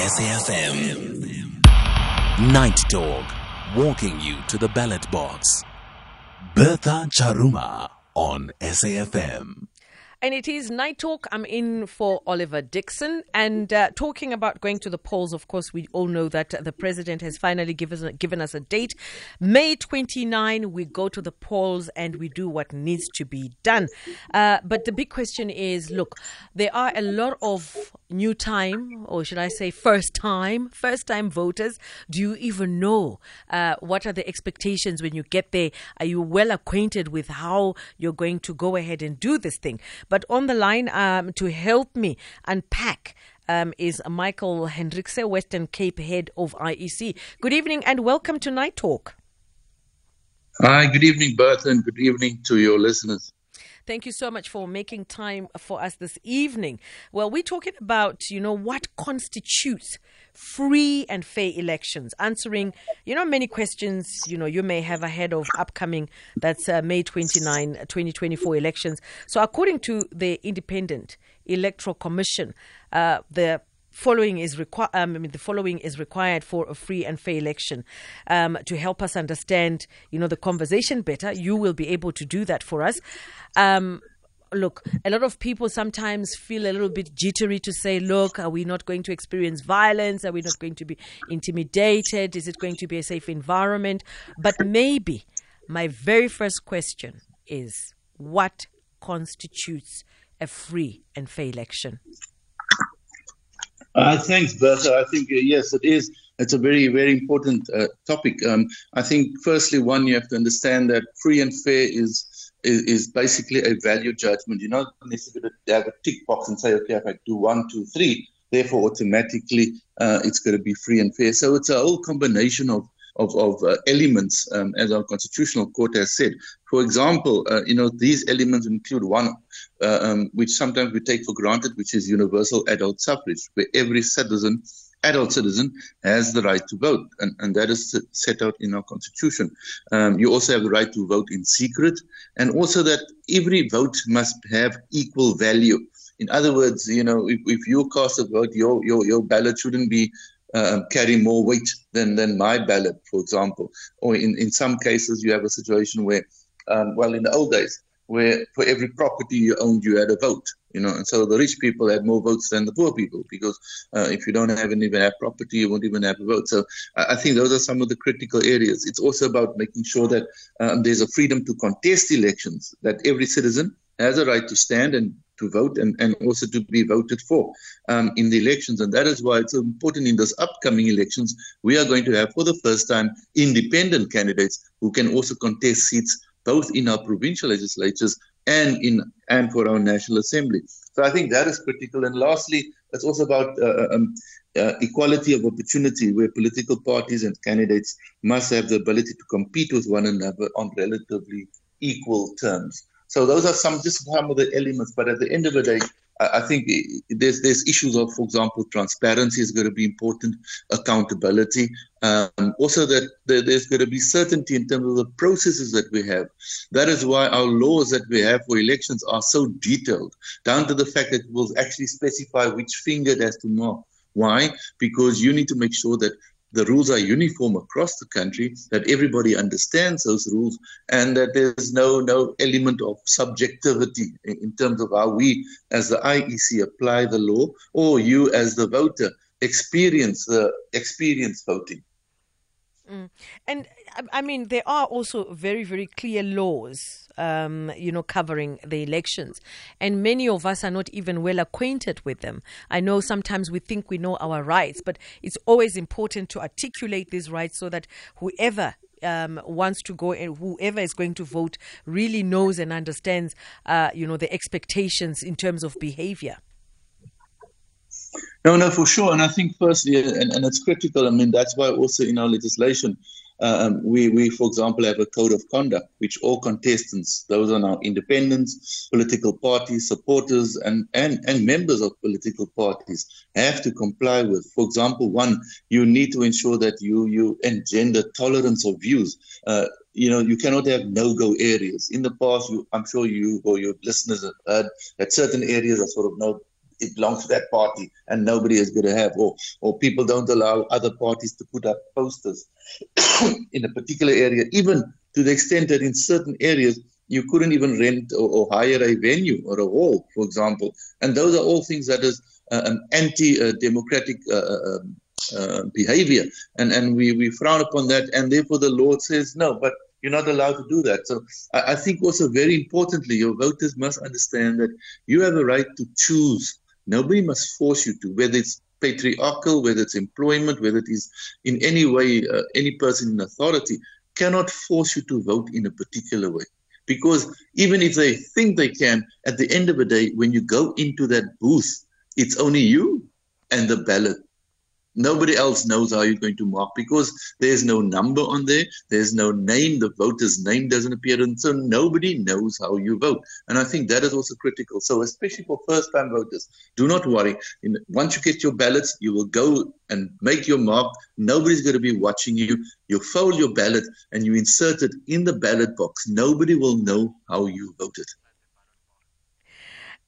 SAFM. Night Talk, walking you to the ballot box. Bertha Charuma on SAFM. And it is Night Talk. I'm in for Oliver Dixon. And uh, talking about going to the polls, of course, we all know that the president has finally given us, given us a date. May 29, we go to the polls and we do what needs to be done. Uh, but the big question is look, there are a lot of new time, or should I say first time, first time voters. Do you even know uh, what are the expectations when you get there? Are you well acquainted with how you're going to go ahead and do this thing? But on the line um, to help me unpack um, is Michael Hendrikse, Western Cape head of IEC. Good evening and welcome to Night Talk. Hi, good evening, Bertha, and good evening to your listeners. Thank you so much for making time for us this evening. Well, we're talking about, you know, what constitutes free and fair elections, answering, you know, many questions, you know, you may have ahead of upcoming, that's uh, May 29, 2024 elections. So, according to the Independent Electoral Commission, uh, the following is required. Um, I mean, the following is required for a free and fair election. Um, to help us understand, you know, the conversation better, you will be able to do that for us. Um, look, a lot of people sometimes feel a little bit jittery to say, look, are we not going to experience violence? Are we not going to be intimidated? Is it going to be a safe environment? But maybe my very first question is what constitutes a free and fair election? Uh, thanks, Bertha. I think, uh, yes, it is. It's a very, very important uh, topic. Um, I think, firstly, one, you have to understand that free and fair is is, is basically a value judgment. You're not necessarily have a tick box and say, okay, if I do one, two, three, therefore automatically uh, it's going to be free and fair. So it's a whole combination of of, of uh, elements, um, as our constitutional court has said. For example, uh, you know, these elements include one, uh, um, which sometimes we take for granted, which is universal adult suffrage, where every citizen, adult citizen, has the right to vote, and, and that is set out in our constitution. Um, you also have the right to vote in secret, and also that every vote must have equal value. In other words, you know, if, if you cast a vote, your, your, your ballot shouldn't be uh, carry more weight than, than my ballot, for example. Or in, in some cases, you have a situation where, um, well, in the old days, where for every property you owned, you had a vote, you know, and so the rich people had more votes than the poor people because uh, if you don't have any have property, you won't even have a vote. So I think those are some of the critical areas. It's also about making sure that um, there's a freedom to contest elections, that every citizen has a right to stand and to vote and, and also to be voted for um, in the elections. And that is why it's so important in those upcoming elections. We are going to have, for the first time, independent candidates who can also contest seats both in our provincial legislatures and in and for our national assembly. So I think that is critical. And lastly, it's also about uh, uh um, uh, equality of opportunity, where political parties and candidates must have the ability to compete with one another on relatively equal terms. So those are some just some of the elements. But at the end of the day, I, think there's there's issues of, for example, transparency is going to be important, accountability. Um, also, that there's going to be certainty in terms of the processes that we have. That is why our laws that we have for elections are so detailed, down to the fact that it will actually specify which finger it has to mark. Why? Because you need to make sure that the rules are uniform across the country, that everybody understands those rules, and that there's no no element of subjectivity in, terms of how we, as the IEC, apply the law, or you, as the voter, experience the experience voting. Mm. And I mean, there are also very, very clear laws, um, you know, covering the elections. And many of us are not even well acquainted with them. I know sometimes we think we know our rights, but it's always important to articulate these rights so that whoever um, wants to go and whoever is going to vote really knows and understands, uh, you know, the expectations in terms of behavior. No, no, for sure. And I think firstly, and, and it's critical, I mean, that's why also in our legislation, um, we, we, for example, have a code of conduct which all contestants, those are now independents, political parties, supporters, and, and, and members of political parties, have to comply with. For example, one, you need to ensure that you, you engender tolerance of views. Uh, you know, you cannot have no-go areas. In the past, you, I'm sure you or your listeners have heard that certain areas are sort of no it belongs to that party and nobody is going to have, or, or people don't allow other parties to put up posters in a particular area, even to the extent that in certain areas you couldn't even rent or, or hire a venue or a hall, for example. And those are all things that is uh, an anti-democratic uh, uh, um, uh, behavior, and and we we frown upon that, and therefore the Lord says no, but you're not allowed to do that. So I, I think also very importantly, your voters must understand that you have a right to choose. Nobody must force you to, whether it's patriarchal, whether it's employment, whether it is in any way uh, any person in authority cannot force you to vote in a particular way. Because even if they think they can, at the end of the day, when you go into that booth, it's only you and the ballot Nobody else knows how you're going to mark because there's no number on there. There's no name. The voter's name doesn't appear. And so nobody knows how you vote. And I think that is also critical. So especially for first time voters, do not worry. In, once you get your ballots, you will go and make your mark. Nobody's going to be watching you. You fold your ballot and you insert it in the ballot box. Nobody will know how you voted.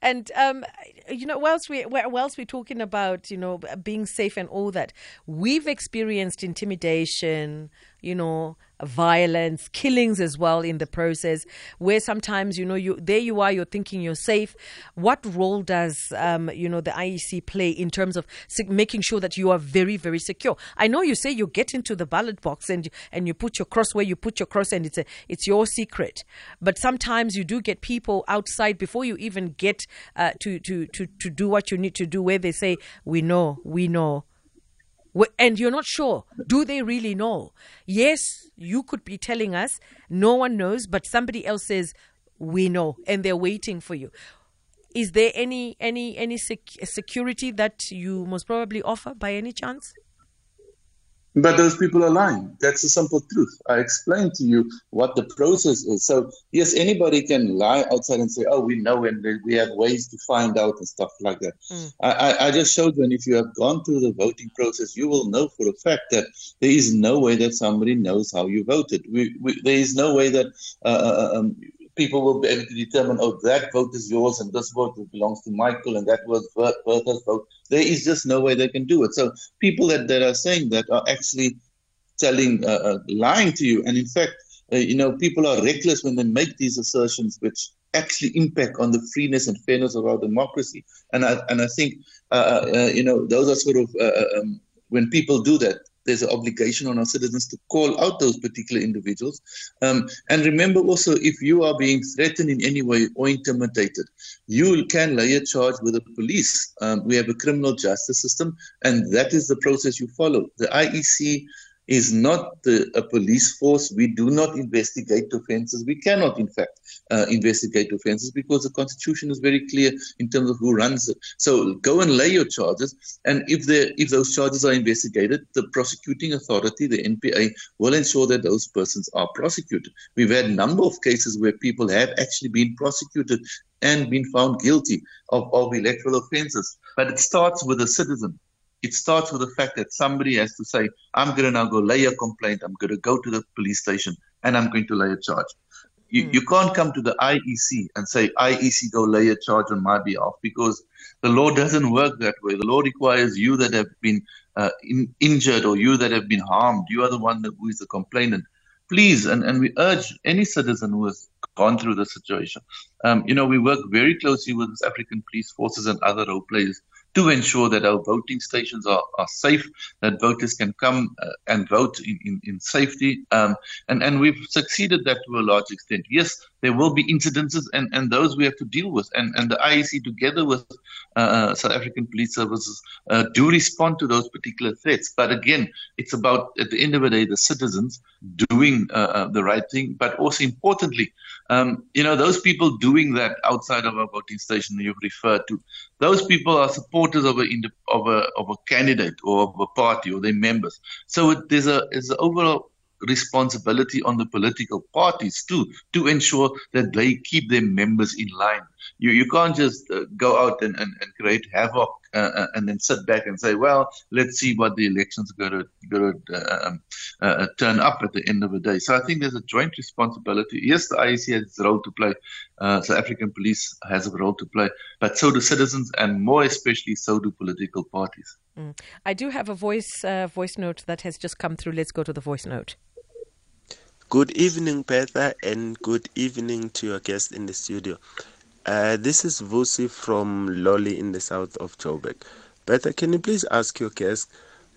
And um, you know, whilst we whilst we're talking about you know being safe and all that, we've experienced intimidation, you know, violence, killings as well in the process, where sometimes, you know, you there you are, you're thinking you're safe. What role does, um, you know, the IEC play in terms of making sure that you are very, very secure? I know you say you get into the ballot box and and you put your cross where you put your cross, and it's a it's your secret. But sometimes you do get people outside before you even get uh, to to to to do what you need to do, where they say, "We know, we know." And you're not sure. Do they really know? Yes you could be telling us. No one knows but somebody else says we know and they're waiting for you. Is there any any any sec- security that you most probably offer by any chance but those people are lying. That's the simple truth. I explained to you what the process is. So, yes, anybody can lie outside and say, oh, we know and we have ways to find out and stuff like that. Mm. I, I just showed you, and if you have gone through the voting process, you will know for a fact that there is no way that somebody knows how you voted. We, we, there is no way that uh, uh, uh um, people will be able to determine, oh, that vote is yours and this vote belongs to Michael and that was Bertha's vote. There is just no way they can do it. So people that, that are saying that are actually telling, uh, uh, lying to you. And in fact, uh, you know, people are reckless when they make these assertions, which actually impact on the freeness and fairness of our democracy. And I and I think, uh, uh, you know, those are sort of uh, um, when people do that, there's an obligation on our citizens to call out those particular individuals. Um, and remember also, if you are being threatened in any way or intimidated, you can lay a charge with the police. Um, we have a criminal justice system, and that is the process you follow. The IEC is not a police force. We do not investigate offences. We cannot, in fact, uh, investigate offences because the constitution is very clear in terms of who runs it. So go and lay your charges, and if the if those charges are investigated, the prosecuting authority, the NPA, will ensure that those persons are prosecuted. We've had a number of cases where people have actually been prosecuted and been found guilty of, of electoral offences. But it starts with a citizen it starts with the fact that somebody has to say, I'm going to now go lay a complaint, I'm going to go to the police station, and I'm going to lay a charge. You, mm. you can't come to the IEC and say, IEC, go lay a charge on my behalf because the law doesn't work that way. The law requires you that have been uh, in, injured or you that have been harmed. You are the one that, who is the complainant. Please, and, and we urge any citizen who has gone through the situation. Um, you know, we work very closely with African police forces and other role players to ensure that our voting stations are, are safe, that voters can come uh, and vote in, in, in safety. Um, and, and we've succeeded that to a large extent. Yes, there will be incidences, and, and those we have to deal with. And, and the IEC, together with uh, uh, South African Police Services, uh, do respond to those particular threats. But again, it's about, at the end of the day, the citizens doing uh, uh, the right thing, but also importantly, um, you know, those people doing that outside of a voting station you've referred to, those people are supporters of a of a of a candidate or of a party or their members. So it, there's a there's an overall responsibility on the political parties too to ensure that they keep their members in line. You you can't just uh, go out and, and, and create havoc uh, uh, and then sit back and say, well, let's see what the elections are going to, going to um, uh, turn up at the end of the day. So I think there's a joint responsibility. Yes, the IEC has its role to play. Uh, South African police has a role to play, but so do citizens, and more especially, so do political parties. Mm. I do have a voice uh, voice note that has just come through. Let's go to the voice note. Good evening, Bertha, and good evening to your guest in the studio. Uh, this is Vusi from Lawley in the south of Joburg. Bertha, can you please ask your guest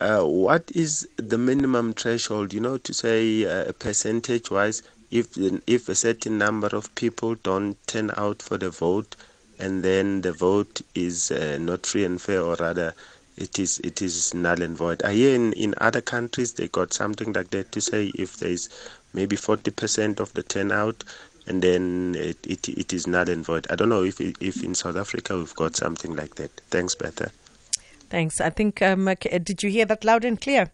uh, what is the minimum threshold, you know, to say uh, percentage wise, if, if a certain number of people don't turn out for the vote and then the vote is uh, not free and fair, or rather, it is it is null and void. I hear in, in other countries they got something like that to say if there is maybe 40% of the turnout and then it, it, it is null and void. I don't know if if in South Africa we've got something like that. Thanks, Bertha. Thanks. I think, um, did you hear that loud and clear?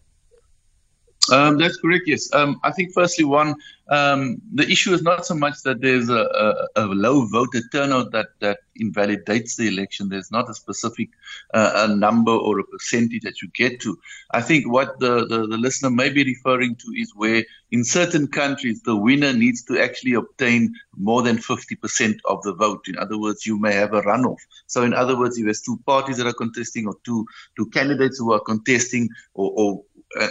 Um, that's correct. Yes. Um, I think firstly, one, um, the issue is not so much that there's a, a, a, low voter turnout that that invalidates the election. There's not a specific uh, a number or a percentage that you get to. I think what the, the, the listener may be referring to is where in certain countries the winner needs to actually obtain more than 50% of the vote. In other words, you may have a runoff. So in other words, if there's two parties that are contesting or two two candidates who are contesting or, or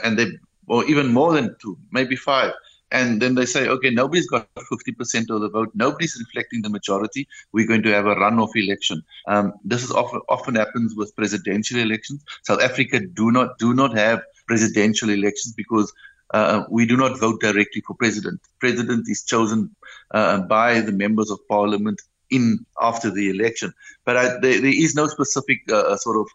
and they or even more than two, maybe five. And then they say, okay, nobody's got 50% of the vote. Nobody's reflecting the majority. We're going to have a runoff election. Um, this is often, often happens with presidential elections. South Africa do not do not have presidential elections because uh, we do not vote directly for president. President is chosen uh, by the members of parliament in after the election. But I, there, there is no specific uh, sort of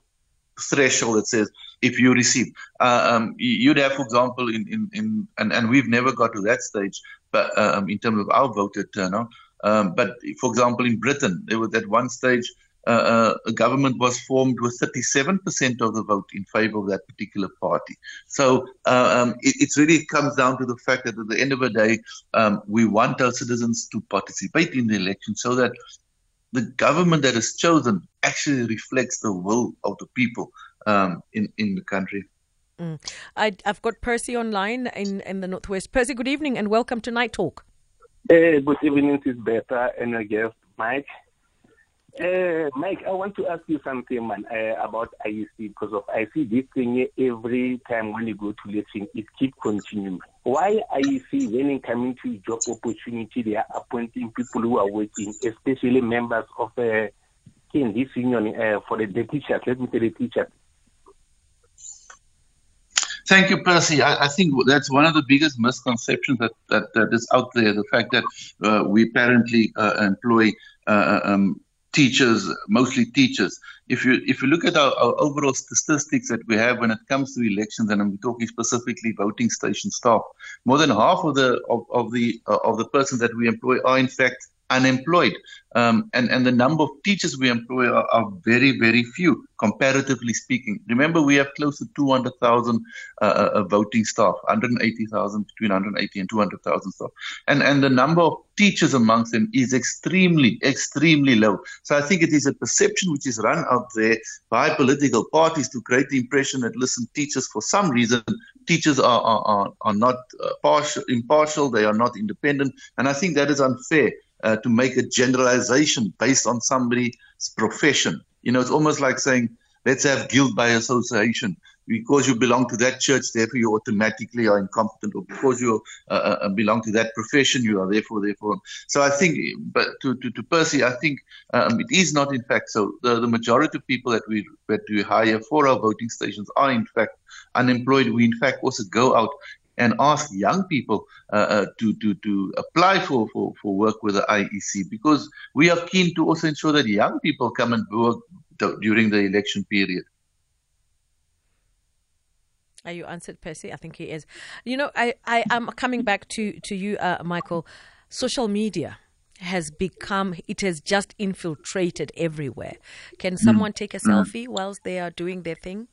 threshold that says if you receive. Uh, um, you'd have, for example, in, in, in and, and we've never got to that stage, but um, in terms of our voter turnout. Um, but for example, in Britain, there was at one stage uh, uh, a government was formed with 37% of the vote in favor of that particular party. So uh, um, it, it, really comes down to the fact that at the end of the day, um, we want our citizens to participate in the election so that the government that is chosen actually reflects the will of the people um, in in the country. Mm. I, have got Percy online in, in the Northwest. Percy, good evening and welcome to Night Talk. Hey, good evening, this is Bertha and your guest, Mike. Uh, Mike, I want to ask you something, man, uh, about IEC because of I see this thing every time when you go to listen, it keeps continuing. Why IEC, when it coming to job opportunity, they are appointing people who are working, especially members of uh, in this union uh, for the, the teachers. Let me say the teachers. Thank you, Percy. I, I, think that's one of the biggest misconceptions that, that, that is out there. The fact that uh, we apparently uh, employ uh, um, teachers, mostly teachers. If you if you look at our, our, overall statistics that we have when it comes to elections, and I'm talking specifically voting station staff, more than half of the of, of the uh, of the persons that we employ are in fact unemployed. Um, and, and the number of teachers we employ are, are, very, very few, comparatively speaking. Remember, we have close to 200,000 uh, uh, uh, voting staff, 180,000, between 180 and 200,000 staff. And, and the number of teachers amongst them is extremely, extremely low. So I think it is a perception which is run out there by political parties to create the impression that, listen, teachers, for some reason, teachers are, are, are, not uh, partial, impartial, they are not independent. And I think that is unfair uh, to make a generalization based on somebody's profession. You know, it's almost like saying, let's have guilt by association. Because you belong to that church, therefore you automatically are incompetent, or because you uh, uh, uh, belong to that profession, you are therefore therefore. So I think, but to to, to Percy, I think um, it is not in fact so. The, the majority of people that we that we hire for our voting stations are in fact unemployed. We in fact also go out and ask young people uh, uh, to, to, to apply for, for, for work with the IEC because we are keen to also ensure that young people come and work during the election period. Are you answered, Percy? I think he is. You know, I, I am coming back to, to you, uh, Michael. Social media has become, it has just infiltrated everywhere. Can hmm. someone mm. take a selfie mm. whilst they are doing their thing?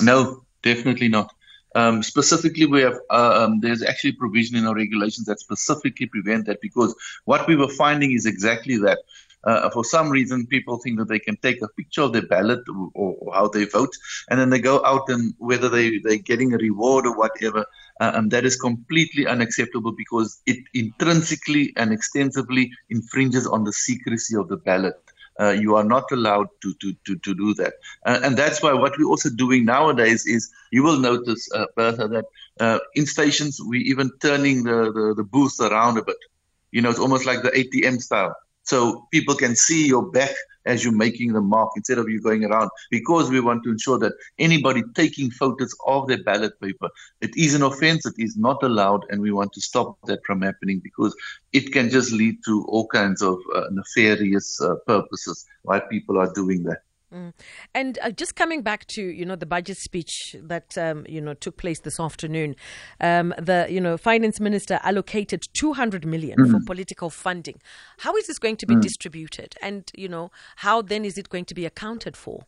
No, definitely not. Um, specifically, we have uh, um, there's actually provision in our regulations that specifically prevent that because what we were finding is exactly that uh, for some reason, people think that they can take a picture of their ballot or, or, how they vote, and then they go out and whether they, they're getting a reward or whatever, uh, and that is completely unacceptable because it intrinsically and extensively infringes on the secrecy of the ballot. Uh, you are not allowed to to to, to do that, uh, and that's why what we're also doing nowadays is you will notice, uh, Bertha, that uh, in stations we're even turning the, the the booths around a bit. You know, it's almost like the ATM style, so people can see your back as you're making the mark instead of you going around because we want to ensure that anybody taking photos of their ballot paper, it is an offense, it is not allowed, and we want to stop that from happening because it can just lead to all kinds of uh, nefarious uh, purposes why people are doing that. Mm. And uh, just coming back to you know the budget speech that um, you know took place this afternoon, um, the you know finance minister allocated 200 million mm. for political funding. How is this going to be mm. distributed, and you know how then is it going to be accounted for?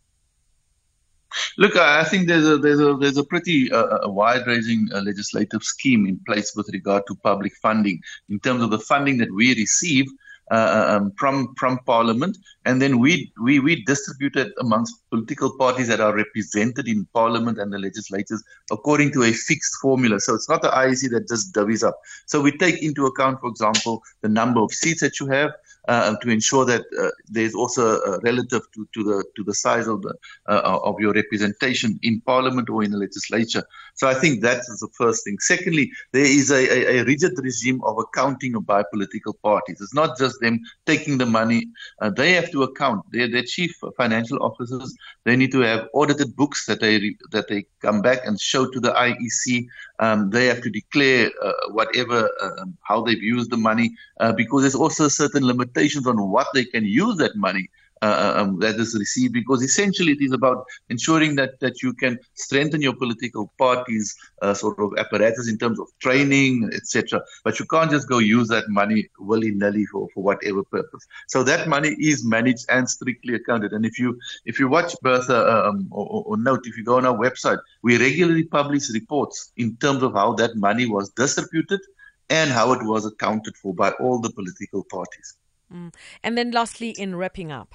Look, I think there's a there's a there's a pretty uh, a wide-ranging uh, legislative scheme in place with regard to public funding in terms of the funding that we receive uh, uh, um, from from Parliament, and then we we we distribute it amongst political parties that are represented in Parliament and the legislatures according to a fixed formula. So it's not the IEC that just divvies up. So we take into account, for example, the number of seats that you have, uh, to ensure that uh, there's also uh, relative to, to the to the size of the uh, of your representation in Parliament or in the legislature. So I think that is the first thing. Secondly, there is a, a, a rigid regime of accounting by political parties. It's not just them taking the money; uh, they have to account. They're their chief financial officers. They need to have audited books that they that they come back and show to the IEC. Um, they have to declare uh, whatever um, how they've used the money because there's also certain limitations on what they can use that money. uh, uh, um, that is received because essentially it is about ensuring that that you can strengthen your political parties uh, sort of apparatus in terms of training etc but you can't just go use that money willy-nilly for, for whatever purpose. So that money is managed and strictly accounted. And if you if you watch Bertha um, or, or note if you go on our website we regularly publish reports in terms of how that money was distributed and how it was accounted for by all the political parties. Mm. And then, lastly, in wrapping up,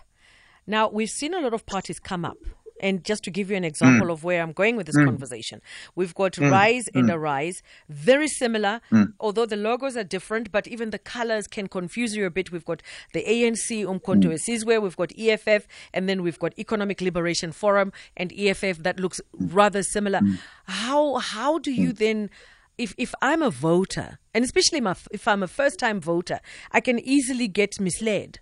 now we've seen a lot of parties come up. And just to give you an example mm. of where I'm going with this mm. conversation, we've got mm. Rise and mm. Arise, very similar, mm. although the logos are different, but even the colors can confuse you a bit. We've got the ANC, Umkhonto Wesizwe, we've got EFF, and then we've got Economic Liberation Forum and EFF that looks rather similar. How how do you then if if I'm a voter, and especially if I'm a first time voter, I can easily get misled.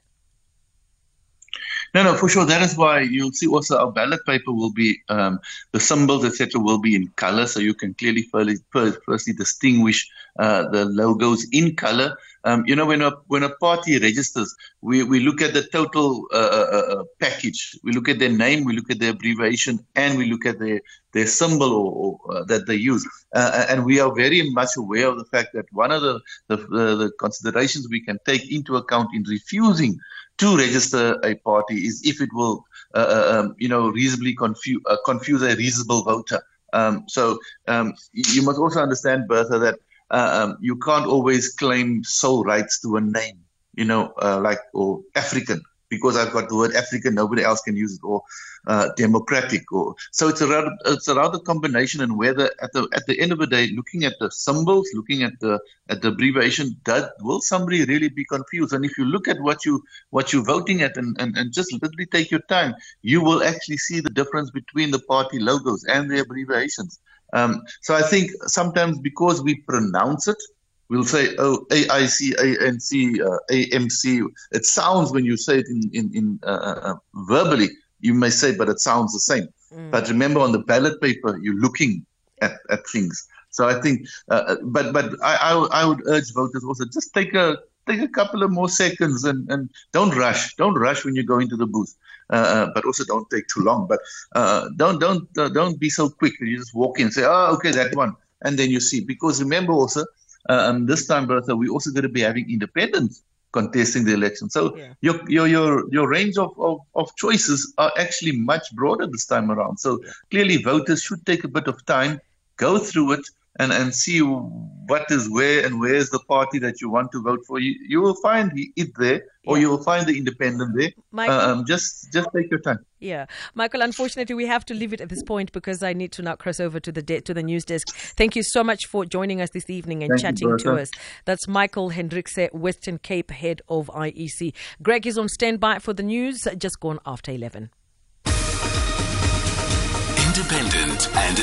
No, no, for sure. That is why you'll see also our ballot paper will be um, the symbols, etc., will be in color, so you can clearly firstly distinguish uh, the logos in color. Um, you know, when a when a party registers, we, we look at the total uh, uh, uh, uh package. We look at their name, we look at their abbreviation, and we look at their their symbol or, or uh, that they use. and we are very much aware of the fact that one of the the, the considerations we can take into account in refusing to register a party is if it will, um, you know, reasonably confuse confuse a reasonable voter. Um, so um, you must also understand, Bertha, that uh, um, you can't always claim sole rights to a name, you know, uh, like or African because I've got the word African, nobody else can use it, or uh, democratic, or so it's a rather, it's a rather combination. And whether at the at the end of the day, looking at the symbols, looking at the at the abbreviation, does will somebody really be confused? And if you look at what you what you're voting at, and, and, and just literally take your time, you will actually see the difference between the party logos and the abbreviations. Um, so I think sometimes because we pronounce it, we'll say, oh, AIC, ANC, uh, AMC. It sounds when you say it in, in, in uh, uh, uh, verbally, you may say, but it sounds the same. Mm. But remember, on the ballot paper, you're looking at, at things. So I think, uh, uh, but but I, I, I would urge voters also just take a take a couple of more seconds and, and don't rush. Don't rush when you go into the booth. Uh, uh, but also don't take too long. But uh, don't don't uh, don't be so quick. You just walk in, say, "Oh, okay, that one," and then you see. Because remember also, uh, um, this time, Bertha, we're also going to be having independents contesting the election. So yeah. your, your your your range of, of, of choices are actually much broader this time around. So yeah. clearly, voters should take a bit of time, go through it, and, and see what is where and where is the party that you want to vote for. You, you will find it there, or Yeah. you will find the independent there. Michael? Um, just just take your time. Yeah, Michael. Unfortunately, we have to leave it at this point because I need to now cross over to the de- to the news desk. Thank you so much for joining us this evening and Thank you, chatting to us. That's Michael Hendrikse, Western Cape head of IEC. Greg is on standby for the news. Just gone after eleven. Independent and